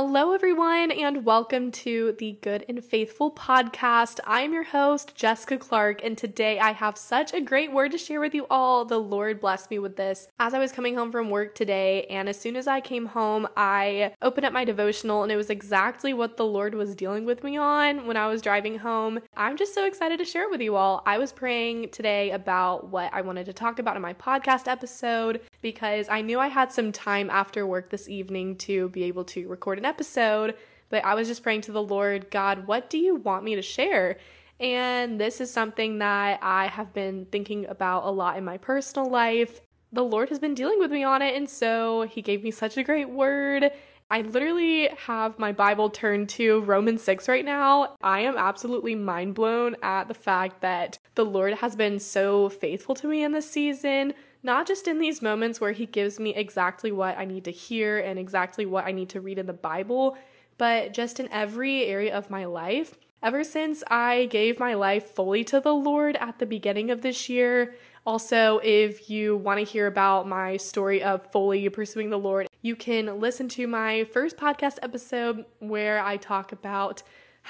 Hello, everyone, and welcome to the Good and Faithful podcast. I'm your host, Jessica Clark, and today I have such a great word to share with you all. The Lord blessed me with this as I was coming home from work today, and as soon as I came home, I opened up my devotional, and it was exactly what the Lord was dealing with me on when I was driving home. I'm just so excited to share it with you all. I was praying today about what I wanted to talk about in my podcast episode because I knew I had some time after work this evening to be able to record an episode, but I was just praying to the Lord, God, what do you want me to share? And this is something that I have been thinking about a lot in my personal life. The Lord has been dealing with me on it, and so He gave me such a great word. I literally have my Bible turned to Romans 6 right now. I am absolutely mind blown at the fact that the Lord has been so faithful to me in this season not just in these moments where he gives me exactly what I need to hear and exactly what I need to read in the Bible, but just in every area of my life. Ever since I gave my life fully to the Lord at the beginning of this year, also, if you want to hear about my story of fully pursuing the Lord, you can listen to my first podcast episode where I talk about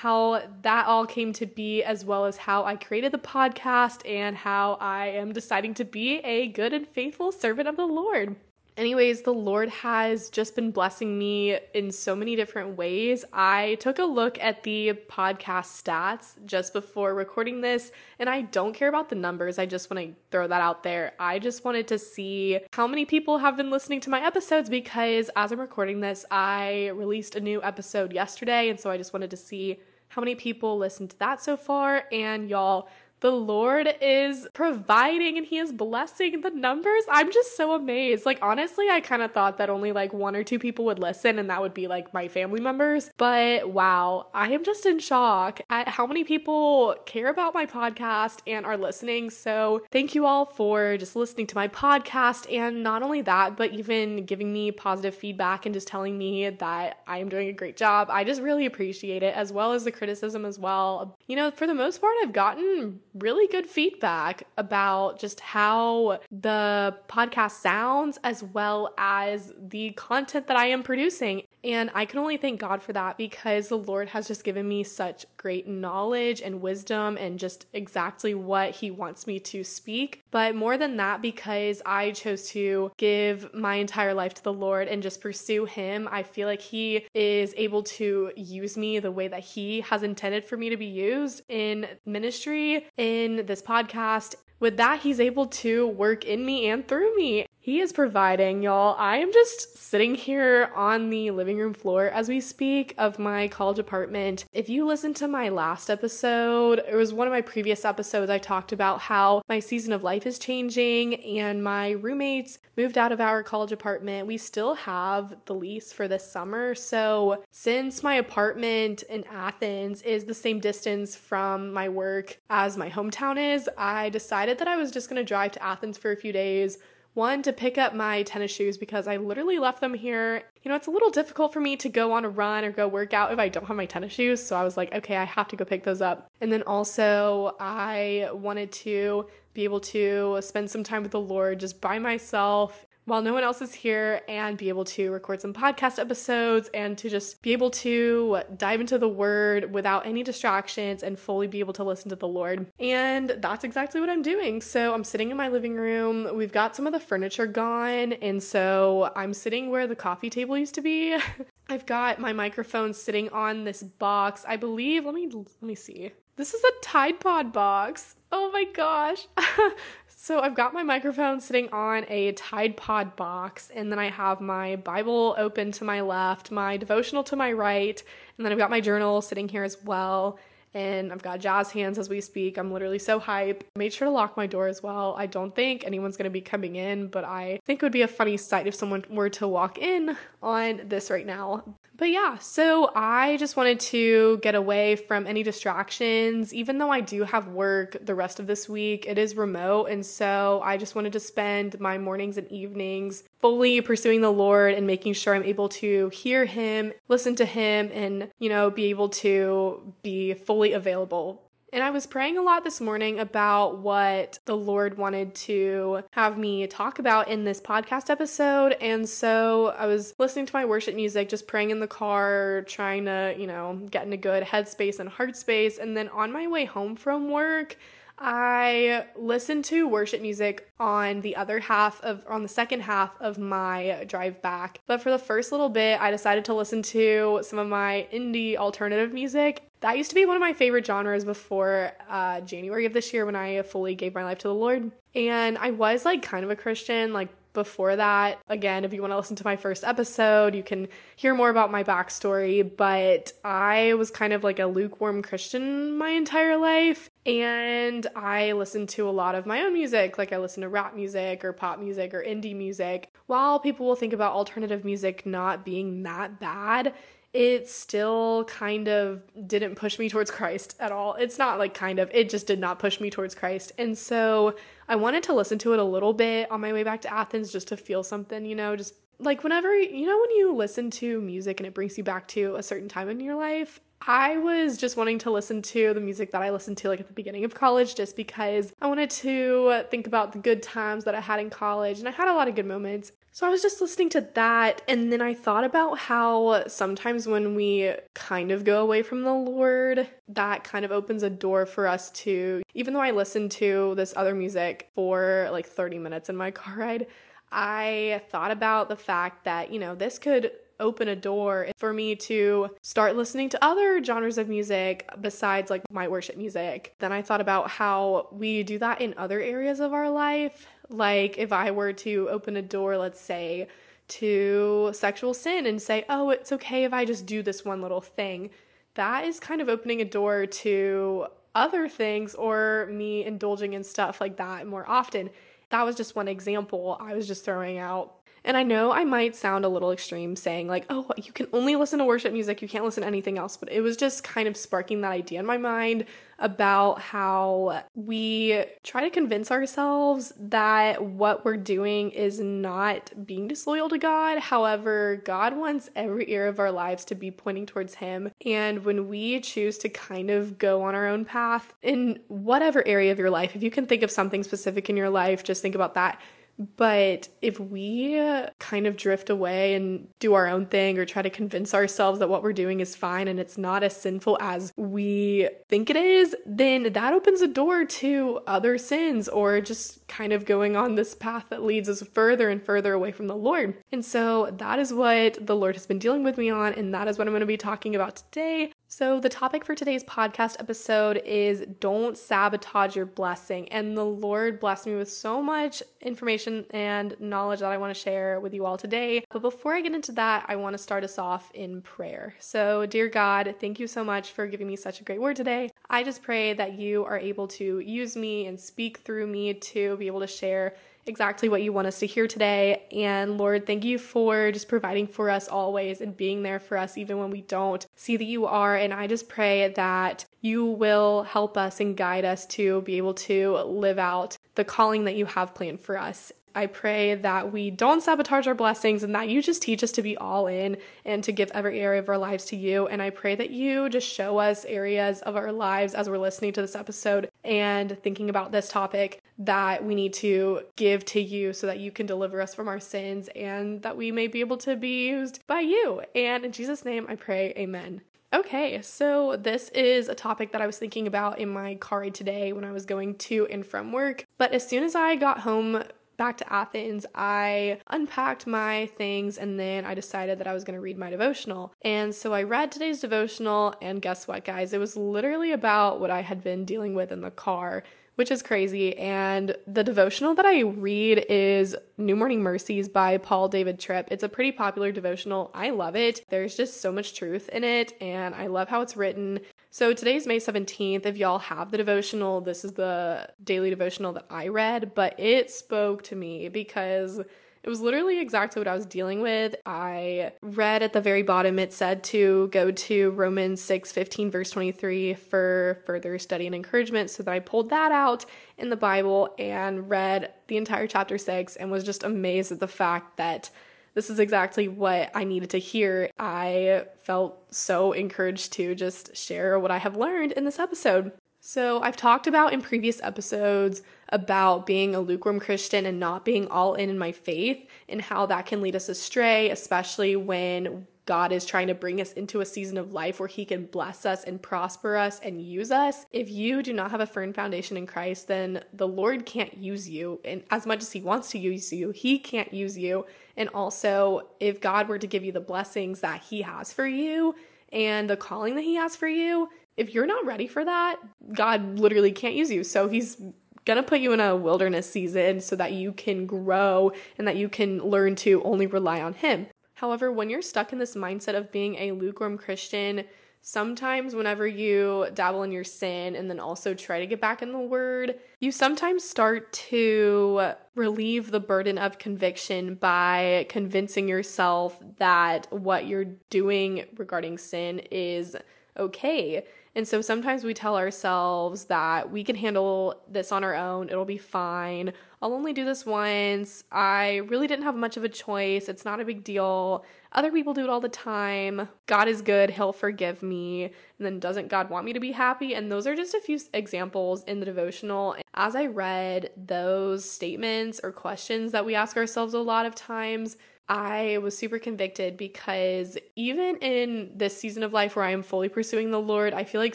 how that all came to be, as well as how I created the podcast and how I am deciding to be a good and faithful servant of the Lord. Anyways, the Lord has just been blessing me in so many different ways. I took a look at the podcast stats just before recording this, and I don't care about the numbers. I just want to throw that out there. I just wanted to see how many people have been listening to my episodes because as I'm recording this, I released a new episode yesterday, and so I just wanted to see how many people listened to that so far. And y'all, the Lord is providing and He is blessing the numbers. I'm just so amazed. Like, honestly, I kind of thought that only like one or two people would listen and that would be like my family members. But wow, I am just in shock at how many people care about my podcast and are listening. So, thank you all for just listening to my podcast. And not only that, but even giving me positive feedback and just telling me that I am doing a great job. I just really appreciate it, as well as the criticism as well. You know, for the most part, I've gotten really good feedback about just how the podcast sounds as well as the content that I am producing. And I can only thank God for that because the Lord has just given me such great knowledge and wisdom and just exactly what He wants me to speak. But more than that, because I chose to give my entire life to the Lord and just pursue Him, I feel like He is able to use me the way that He has intended for me to be used in ministry, in this podcast. With that, He's able to work in me and through me. He is providing, y'all. I am just sitting here on the living room floor as we speak of my college apartment. If you listened to my last episode, it was one of my previous episodes, I talked about how my season of life is changing and my roommates moved out of our college apartment. We still have the lease for this summer. So, since my apartment in Athens is the same distance from my work as my hometown is, I decided that I was just to drive to Athens for a few days one, to pick up my tennis shoes because I literally left them here. You know, it's a little difficult for me to go on a run or go work out if I don't have my tennis shoes. So I was like, okay, I have to go pick those up. And then also, I wanted to be able to spend some time with the Lord just by myself while no one else is here and be able to record some podcast episodes and to just be able to dive into the word without any distractions and fully be able to listen to the Lord. And that's exactly what I'm doing. So I'm sitting in my living room. We've got some of the furniture gone. And so I'm sitting where the coffee table used to be. I've got my microphone sitting on this box. I believe, let me let me see. This is a Tide Pod box. Oh my gosh. So I've got my microphone sitting on a Tide Pod box, and then I have my Bible open to my left, my devotional to my right, and then I've got my journal sitting here as well. And I've got jazz hands as we speak. I'm literally so hype. I made sure to lock my door as well. I don't think anyone's gonna be coming in, but I think it would be a funny sight if someone were to walk in on this right now. But yeah, so I just wanted to get away from any distractions. Even though I do have work the rest of this week, it is remote. And so I just wanted to spend my mornings and evenings fully pursuing the Lord and making sure I'm able to hear Him, listen to Him, and, you know, be able to be fully available And I was praying a lot this morning about what the Lord wanted to have me talk about in this podcast episode. And so I was listening to my worship music, just praying in the car, trying to, you know, get in a good headspace and heart space. And then on my way home from work, I listened to worship music on the other half of, on the second half of my drive back. But for the first little bit, I decided to listen to some of my indie alternative music. That used to be one of my favorite genres before uh, January of this year when I fully gave my life to the Lord. And I was like kind of a Christian, like before that. Again, if you want to listen to my first episode, you can hear more about my backstory. But I was kind of like a lukewarm Christian my entire life. And I listened to a lot of my own music, like I listened to rap music or pop music or indie music. While people will think about alternative music not being that bad, it still kind of didn't push me towards Christ at all. It's not like kind of, it just did not push me towards Christ. And so I wanted to listen to it a little bit on my way back to Athens just to feel something, you know, just like whenever, you know, when you listen to music and it brings you back to a certain time in your life, I was just wanting to listen to the music that I listened to like at the beginning of college just because I wanted to think about the good times that I had in college and I had a lot of good moments. So I was just listening to that and then I thought about how sometimes when we kind of go away from the Lord, that kind of opens a door for us to even though I listened to this other music for like 30 minutes in my car ride, I thought about the fact that, you know, this could open a door for me to start listening to other genres of music besides like my worship music. Then I thought about how we do that in other areas of our life. Like if I were to open a door, let's say, to sexual sin and say, oh, it's okay if I just do this one little thing, that is kind of opening a door to other things or me indulging in stuff like that more often. That was just one example I was just throwing out and I know I might sound a little extreme saying, like, oh, you can only listen to worship music, you can't listen to anything else, but it was just kind of sparking that idea in my mind about how we try to convince ourselves that what we're doing is not being disloyal to God. However, God wants every area of our lives to be pointing towards Him. And when we choose to kind of go on our own path in whatever area of your life, if you can think of something specific in your life, just think about that but if we kind of drift away and do our own thing or try to convince ourselves that what we're doing is fine and it's not as sinful as we think it is, then that opens a door to other sins or just kind of going on this path that leads us further and further away from the Lord. And so that is what the Lord has been dealing with me on, and that is what I'm going to be talking about today. So, the topic for today's podcast episode is don't sabotage your blessing. And the Lord blessed me with so much information and knowledge that I want to share with you all today. But before I get into that, I want to start us off in prayer. So, dear God, thank you so much for giving me such a great word today. I just pray that you are able to use me and speak through me to be able to share exactly what you want us to hear today. And Lord, thank you for just providing for us always and being there for us even when we don't see that you are. And I just pray that you will help us and guide us to be able to live out the calling that you have planned for us. I pray that we don't sabotage our blessings and that you just teach us to be all in and to give every area of our lives to you. And I pray that you just show us areas of our lives as we're listening to this episode and thinking about this topic that we need to give to you so that you can deliver us from our sins and that we may be able to be used by you. And in Jesus' name, I pray, amen. Okay, so this is a topic that I was thinking about in my car today when I was going to and from work. But as soon as I got home back to Athens, I unpacked my things and then I decided that I was going to read my devotional. And so I read today's devotional, and guess what, guys? It was literally about what I had been dealing with in the car which is crazy. And the devotional that I read is New Morning Mercies by Paul David Tripp. It's a pretty popular devotional. I love it. There's just so much truth in it, and I love how it's written. So today's May 17th. If y'all have the devotional, this is the daily devotional that I read, but it spoke to me because it was literally exactly what I was dealing with. I read at the very bottom it said to go to Romans 6 15, verse 23 for further study and encouragement. So that I pulled that out in the Bible and read the entire chapter 6 and was just amazed at the fact that this is exactly what I needed to hear. I felt so encouraged to just share what I have learned in this episode. So, I've talked about in previous episodes about being a lukewarm Christian and not being all in in my faith and how that can lead us astray, especially when God is trying to bring us into a season of life where He can bless us and prosper us and use us. If you do not have a firm foundation in Christ, then the Lord can't use you. And as much as He wants to use you, He can't use you. And also, if God were to give you the blessings that He has for you and the calling that He has for you, if you're not ready for that, God literally can't use you. So He's going to put you in a wilderness season so that you can grow and that you can learn to only rely on Him. However, when you're stuck in this mindset of being a lukewarm Christian, sometimes whenever you dabble in your sin and then also try to get back in the word, you sometimes start to relieve the burden of conviction by convincing yourself that what you're doing regarding sin is okay. And so sometimes we tell ourselves that we can handle this on our own, it'll be fine. I'll only do this once. I really didn't have much of a choice. It's not a big deal. Other people do it all the time. God is good. He'll forgive me. And then doesn't God want me to be happy? And those are just a few examples in the devotional. As I read those statements or questions that we ask ourselves a lot of times, I was super convicted because even in this season of life where I am fully pursuing the Lord, I feel like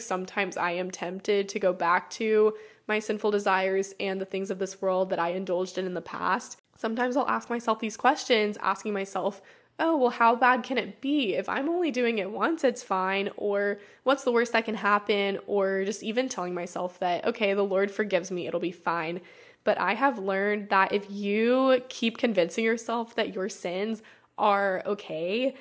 sometimes I am tempted to go back to my sinful desires and the things of this world that I indulged in in the past. Sometimes I'll ask myself these questions, asking myself, oh, well, how bad can it be? If I'm only doing it once, it's fine. Or what's the worst that can happen? Or just even telling myself that, okay, the Lord forgives me, it'll be fine. But I have learned that if you keep convincing yourself that your sins are okay,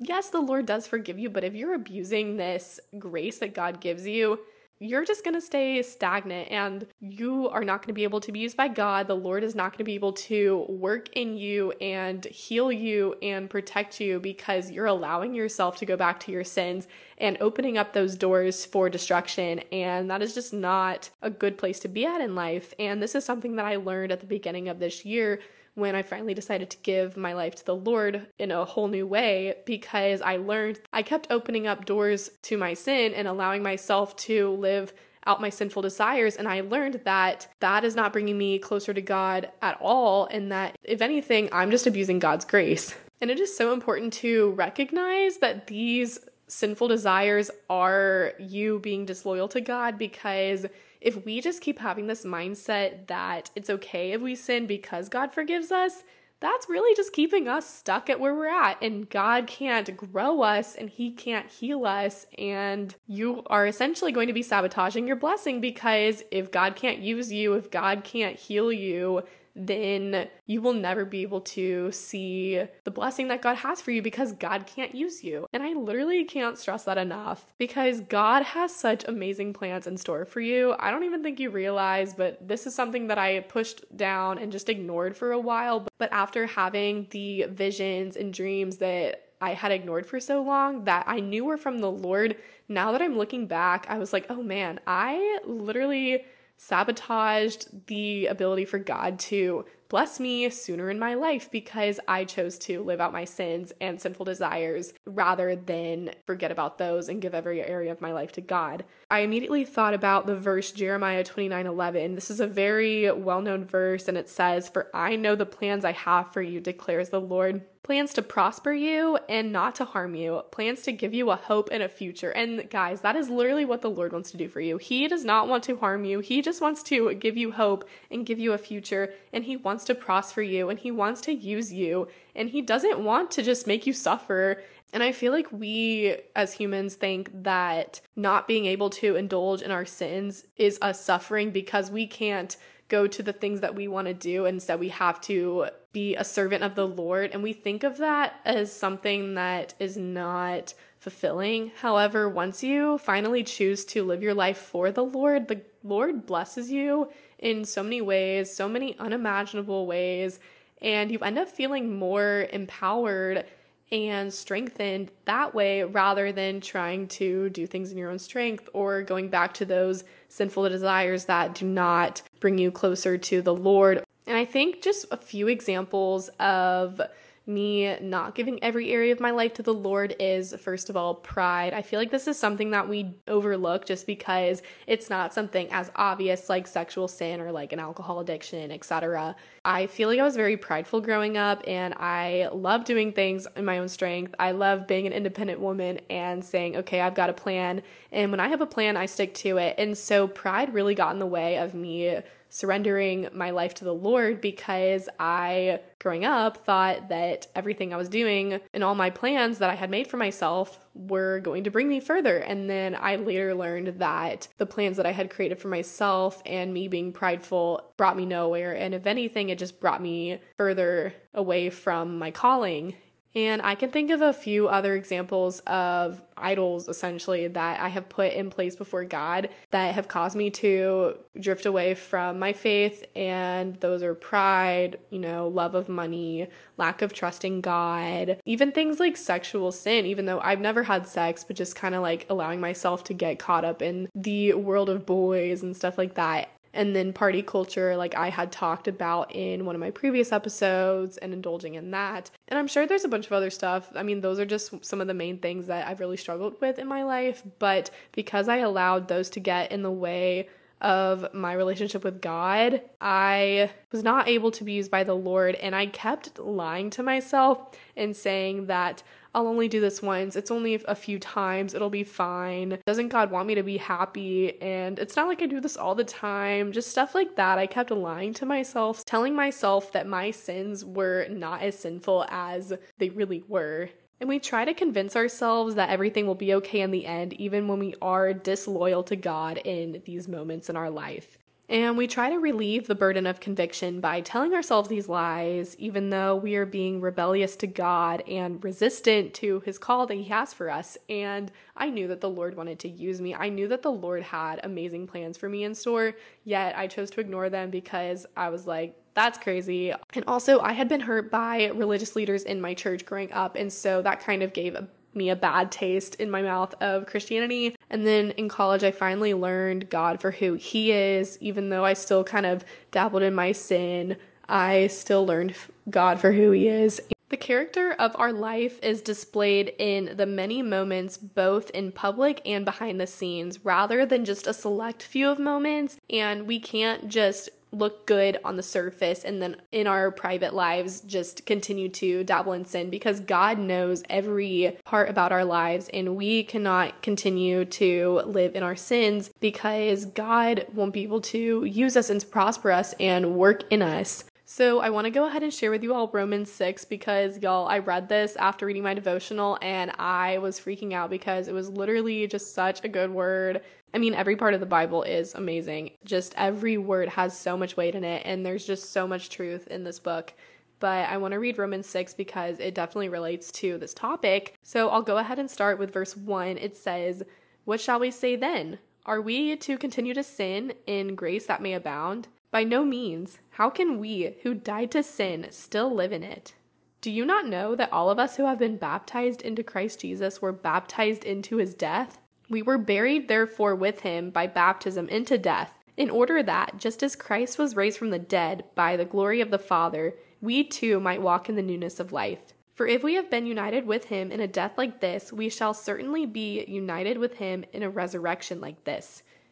yes, the Lord does forgive you, but if you're abusing this grace that God gives you, you're just going to stay stagnant and you are not going to be able to be used by God. The Lord is not going to be able to work in you and heal you and protect you because you're allowing yourself to go back to your sins and opening up those doors for destruction. And that is just not a good place to be at in life. And this is something that I learned at the beginning of this year when I finally decided to give my life to the Lord in a whole new way because I learned I kept opening up doors to my sin and allowing myself to live out my sinful desires and I learned that that is not bringing me closer to God at all and that if anything I'm just abusing God's grace. And it is so important to recognize that these sinful desires are you being disloyal to God because if we just keep having this mindset that it's okay if we sin because God forgives us, that's really just keeping us stuck at where we're at. And God can't grow us and He can't heal us. And you are essentially going to be sabotaging your blessing because if God can't use you, if God can't heal you, then you will never be able to see the blessing that God has for you because God can't use you. And I literally can't stress that enough because God has such amazing plans in store for you. I don't even think you realize, but this is something that I pushed down and just ignored for a while. But after having the visions and dreams that I had ignored for so long that I knew were from the Lord. Now that I'm looking back, I was like, oh man, I literally sabotaged the ability for God to bless me sooner in my life because I chose to live out my sins and sinful desires rather than forget about those and give every area of my life to God. I immediately thought about the verse Jeremiah 29 11. This is a very well known verse, and it says, For I know the plans I have for you, declares the Lord plans to prosper you and not to harm you, plans to give you a hope and a future. And guys, that is literally what the Lord wants to do for you. He does not want to harm you, He just wants to give you hope and give you a future, and He wants to prosper you and He wants to use you, and He doesn't want to just make you suffer. And I feel like we as humans think that not being able to indulge in our sins is us suffering because we can't go to the things that we want to do. Instead, we have to be a servant of the Lord. And we think of that as something that is not fulfilling. However, once you finally choose to live your life for the Lord, the Lord blesses you in so many ways, so many unimaginable ways. And you end up feeling more empowered and strengthened that way rather than trying to do things in your own strength or going back to those sinful desires that do not bring you closer to the Lord. And I think just a few examples of me not giving every area of my life to the Lord is, first of all, pride. I feel like this is something that we overlook just because it's not something as obvious like sexual sin or like an alcohol addiction, etc. I feel like I was very prideful growing up and I love doing things in my own strength. I love being an independent woman and saying, okay, I've got a plan. And when I have a plan, I stick to it. And so pride really got in the way of me surrendering my life to the Lord because I, growing up, thought that everything I was doing and all my plans that I had made for myself were going to bring me further. And then I later learned that the plans that I had created for myself and me being prideful brought me nowhere. And if anything, it just brought me further away from my calling and I can think of a few other examples of idols essentially that I have put in place before God that have caused me to drift away from my faith. And those are pride, you know, love of money, lack of trusting God, even things like sexual sin, even though I've never had sex, but just kind of like allowing myself to get caught up in the world of boys and stuff like that and then party culture, like I had talked about in one of my previous episodes, and indulging in that. And I'm sure there's a bunch of other stuff. I mean, those are just some of the main things that I've really struggled with in my life. But because I allowed those to get in the way of my relationship with God, I was not able to be used by the Lord. And I kept lying to myself and saying that I'll only do this once. It's only a few times. It'll be fine. Doesn't God want me to be happy? And it's not like I do this all the time. Just stuff like that. I kept lying to myself, telling myself that my sins were not as sinful as they really were. And we try to convince ourselves that everything will be okay in the end, even when we are disloyal to God in these moments in our life. And we try to relieve the burden of conviction by telling ourselves these lies, even though we are being rebellious to God and resistant to his call that he has for us. And I knew that the Lord wanted to use me. I knew that the Lord had amazing plans for me in store, yet I chose to ignore them because I was like, that's crazy. And also, I had been hurt by religious leaders in my church growing up, and so that kind of gave me a bad taste in my mouth of Christianity. And then in college, I finally learned God for who He is, even though I still kind of dabbled in my sin. I still learned God for who He is. The character of our life is displayed in the many moments, both in public and behind the scenes, rather than just a select few of moments. And we can't just look good on the surface and then in our private lives just continue to dabble in sin because God knows every part about our lives and we cannot continue to live in our sins because God won't be able to use us and prosper us and work in us. So, I want to go ahead and share with you all Romans 6 because, y'all, I read this after reading my devotional and I was freaking out because it was literally just such a good word. I mean, every part of the Bible is amazing. Just every word has so much weight in it, and there's just so much truth in this book. But I want to read Romans 6 because it definitely relates to this topic. So, I'll go ahead and start with verse 1. It says, What shall we say then? Are we to continue to sin in grace that may abound? By no means. How can we, who died to sin, still live in it? Do you not know that all of us who have been baptized into Christ Jesus were baptized into his death? We were buried, therefore, with him by baptism into death, in order that, just as Christ was raised from the dead by the glory of the Father, we too might walk in the newness of life. For if we have been united with him in a death like this, we shall certainly be united with him in a resurrection like this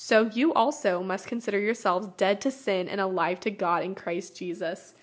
So you also must consider yourselves dead to sin and alive to God in Christ Jesus.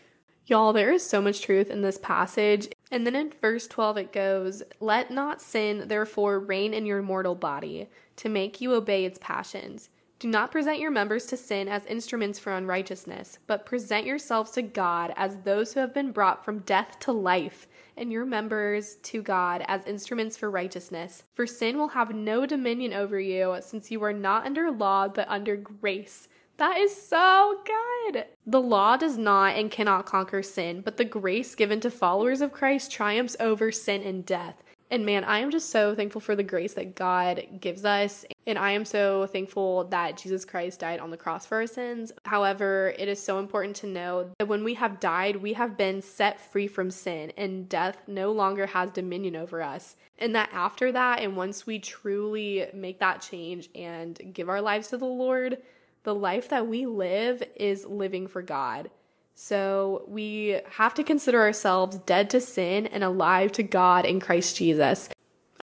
Y'all, there is so much truth in this passage. And then in verse 12 it goes, Let not sin therefore reign in your mortal body, to make you obey its passions. Do not present your members to sin as instruments for unrighteousness, but present yourselves to God as those who have been brought from death to life and your members to God as instruments for righteousness. For sin will have no dominion over you, since you are not under law, but under grace. That is so good. The law does not and cannot conquer sin, but the grace given to followers of Christ triumphs over sin and death. And man, I am just so thankful for the grace that God gives us. And I am so thankful that Jesus Christ died on the cross for our sins. However, it is so important to know that when we have died, we have been set free from sin, and death no longer has dominion over us. And that after that, and once we truly make that change and give our lives to the Lord, the life that we live is living for God. So we have to consider ourselves dead to sin and alive to God in Christ Jesus.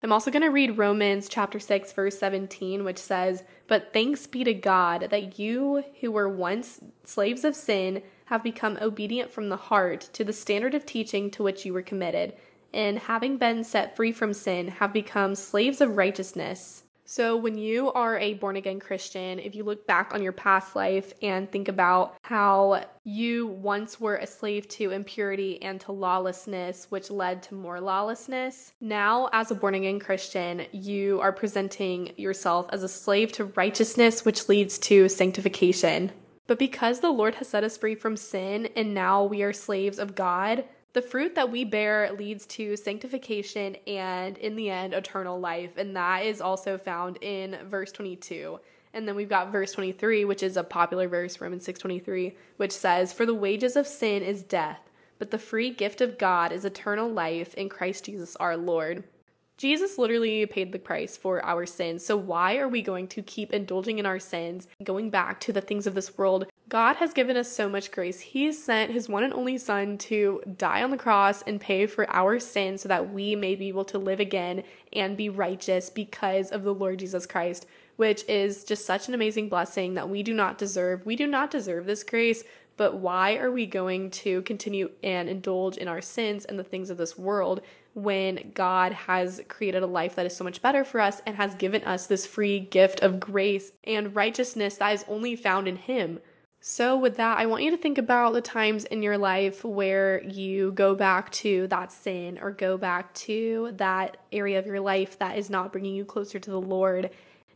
I'm also going to read Romans chapter 6 verse 17 which says, "But thanks be to God that you who were once slaves of sin have become obedient from the heart to the standard of teaching to which you were committed, and having been set free from sin have become slaves of righteousness." So, when you are a born again Christian, if you look back on your past life and think about how you once were a slave to impurity and to lawlessness, which led to more lawlessness, now as a born again Christian, you are presenting yourself as a slave to righteousness, which leads to sanctification. But because the Lord has set us free from sin and now we are slaves of God, the fruit that we bear leads to sanctification and, in the end, eternal life. And that is also found in verse 22. And then we've got verse 23, which is a popular verse, Romans 6:23, which says, "For the wages of sin is death, but the free gift of God is eternal life in Christ Jesus our Lord." Jesus literally paid the price for our sins. So why are we going to keep indulging in our sins, going back to the things of this world? God has given us so much grace. He sent his one and only son to die on the cross and pay for our sins so that we may be able to live again and be righteous because of the Lord Jesus Christ, which is just such an amazing blessing that we do not deserve. We do not deserve this grace, but why are we going to continue and indulge in our sins and the things of this world when God has created a life that is so much better for us and has given us this free gift of grace and righteousness that is only found in Him. So, with that, I want you to think about the times in your life where you go back to that sin or go back to that area of your life that is not bringing you closer to the Lord.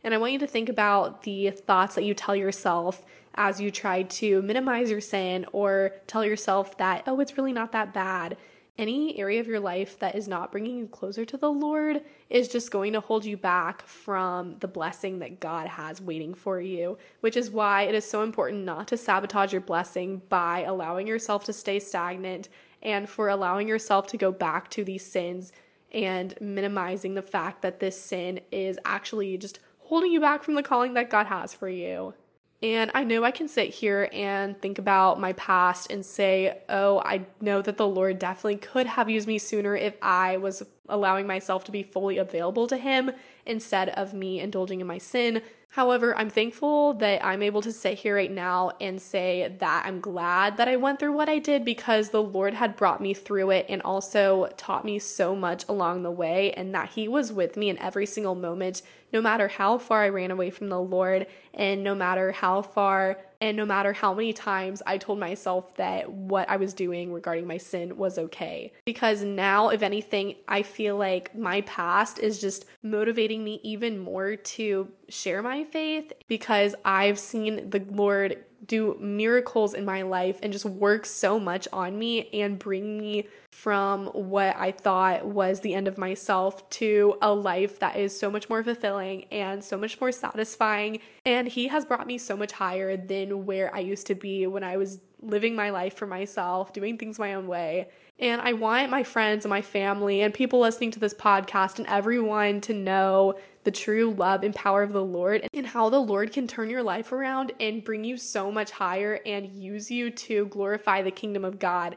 And I want you to think about the thoughts that you tell yourself as you try to minimize your sin or tell yourself that, oh, it's really not that bad any area of your life that is not bringing you closer to the Lord is just going to hold you back from the blessing that God has waiting for you, which is why it is so important not to sabotage your blessing by allowing yourself to stay stagnant and for allowing yourself to go back to these sins and minimizing the fact that this sin is actually just holding you back from the calling that God has for you. And I know I can sit here and think about my past and say, oh, I know that the Lord definitely could have used me sooner if I was allowing myself to be fully available to Him instead of me indulging in my sin. However, I'm thankful that I'm able to sit here right now and say that I'm glad that I went through what I did because the Lord had brought me through it and also taught me so much along the way, and that He was with me in every single moment, no matter how far I ran away from the Lord, and no matter how far and no matter how many times I told myself that what I was doing regarding my sin was okay. Because now, if anything, I feel like my past is just motivating me even more to share my faith because I've seen the Lord do miracles in my life and just work so much on me and bring me from what I thought was the end of myself to a life that is so much more fulfilling and so much more satisfying. And He has brought me so much higher than where I used to be when I was living my life for myself, doing things my own way. And I want my friends and my family and people listening to this podcast and everyone to know the true love and power of the Lord and how the Lord can turn your life around and bring you so much higher and use you to glorify the kingdom of God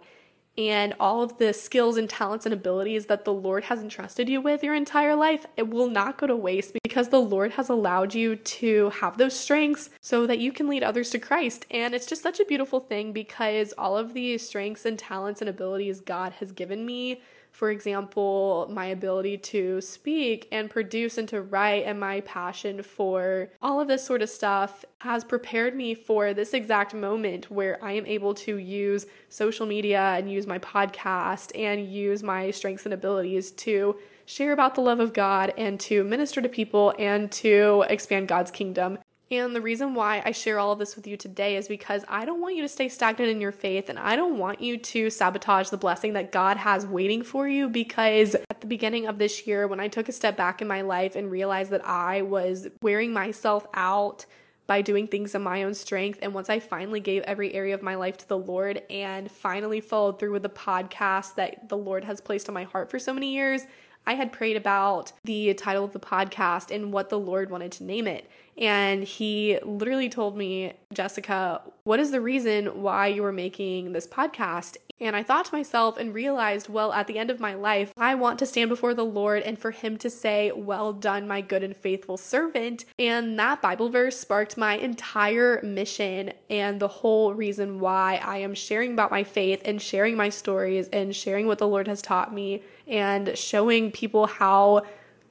and all of the skills and talents and abilities that the Lord has entrusted you with your entire life, it will not go to waste because the Lord has allowed you to have those strengths so that you can lead others to Christ. And it's just such a beautiful thing because all of the strengths and talents and abilities God has given me for example, my ability to speak and produce and to write, and my passion for all of this sort of stuff has prepared me for this exact moment where I am able to use social media and use my podcast and use my strengths and abilities to share about the love of God and to minister to people and to expand God's kingdom. And the reason why I share all of this with you today is because I don't want you to stay stagnant in your faith and I don't want you to sabotage the blessing that God has waiting for you because at the beginning of this year, when I took a step back in my life and realized that I was wearing myself out by doing things in my own strength. And once I finally gave every area of my life to the Lord and finally followed through with the podcast that the Lord has placed on my heart for so many years, I had prayed about the title of the podcast and what the Lord wanted to name it. And he literally told me, Jessica, what is the reason why you are making this podcast? And I thought to myself and realized, well, at the end of my life, I want to stand before the Lord and for Him to say, Well done, my good and faithful servant. And that Bible verse sparked my entire mission and the whole reason why I am sharing about my faith and sharing my stories and sharing what the Lord has taught me and showing people how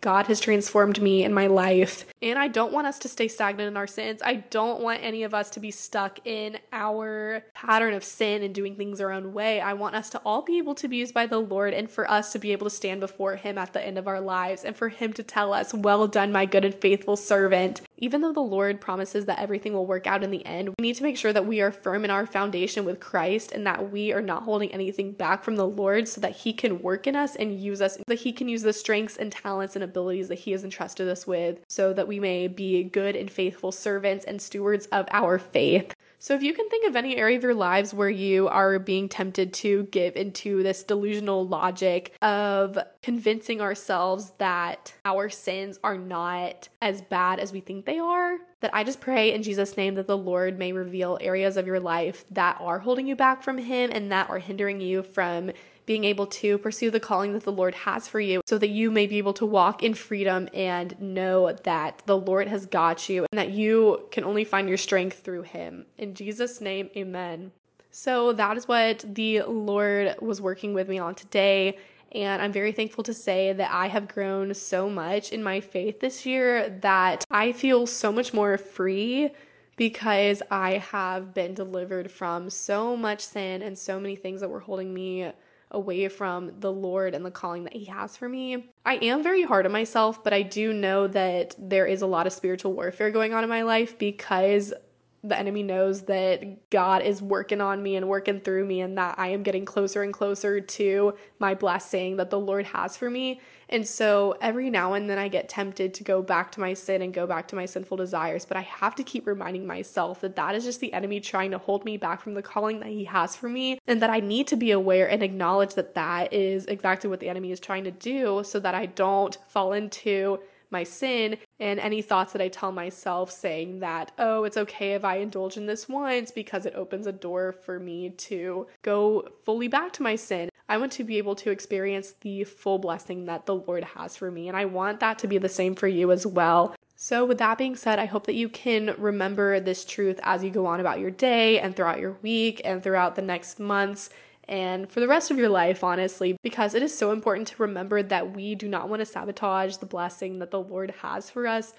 God has transformed me in my life. And I don't want us to stay stagnant in our sins. I don't want any of us to be stuck in our pattern of sin and doing things our own way. I want us to all be able to be used by the Lord and for us to be able to stand before Him at the end of our lives and for Him to tell us, Well done, my good and faithful servant. Even though the Lord promises that everything will work out in the end, we need to make sure that we are firm in our foundation with Christ and that we are not holding anything back from the Lord so that He can work in us and use us, that He can use the strengths and talents and abilities that He has entrusted us with so that we may be good and faithful servants and stewards of our faith. So, if you can think of any area of your lives where you are being tempted to give into this delusional logic of convincing ourselves that our sins are not as bad as we think they are, that I just pray in Jesus' name that the Lord may reveal areas of your life that are holding you back from Him and that are hindering you from being able to pursue the calling that the Lord has for you so that you may be able to walk in freedom and know that the Lord has got you and that you can only find your strength through Him. In Jesus' name, amen. So that is what the Lord was working with me on today. And I'm very thankful to say that I have grown so much in my faith this year that I feel so much more free because I have been delivered from so much sin and so many things that were holding me away from the Lord and the calling that He has for me. I am very hard on myself, but I do know that there is a lot of spiritual warfare going on in my life because the enemy knows that God is working on me and working through me, and that I am getting closer and closer to my blessing that the Lord has for me. And so every now and then I get tempted to go back to my sin and go back to my sinful desires, but I have to keep reminding myself that that is just the enemy trying to hold me back from the calling that he has for me, and that I need to be aware and acknowledge that that is exactly what the enemy is trying to do so that I don't fall into my sin and any thoughts that I tell myself saying that, oh, it's okay if I indulge in this once because it opens a door for me to go fully back to my sin. I want to be able to experience the full blessing that the Lord has for me, and I want that to be the same for you as well. So, with that being said, I hope that you can remember this truth as you go on about your day and throughout your week and throughout the next months and for the rest of your life, honestly, because it is so important to remember that we do not want to sabotage the blessing that the Lord has for us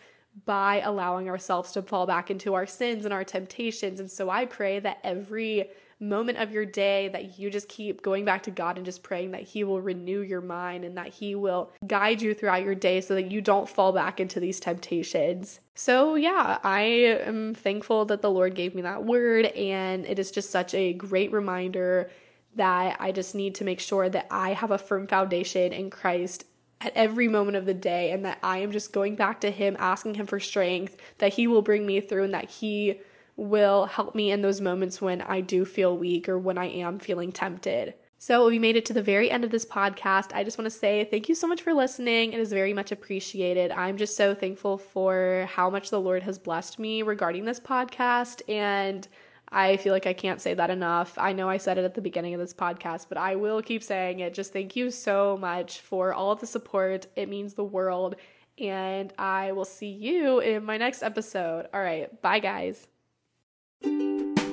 by allowing ourselves to fall back into our sins and our temptations. And so I pray that every moment of your day that you just keep going back to God and just praying that He will renew your mind and that He will guide you throughout your day so that you don't fall back into these temptations. So, yeah, I am thankful that the Lord gave me that word, and it is just such a great reminder that I just need to make sure that I have a firm foundation in Christ at every moment of the day and that I am just going back to Him, asking Him for strength, that He will bring me through and that He will help me in those moments when I do feel weak or when I am feeling tempted. So, we made it to the very end of this podcast. I just want to say thank you so much for listening. It is very much appreciated. I'm just so thankful for how much the Lord has blessed me regarding this podcast and I feel like I can't say that enough. I know I said it at the beginning of this podcast, but I will keep saying it. Just thank you so much for all of the support. It means the world. And I will see you in my next episode. All right. Bye, guys. Música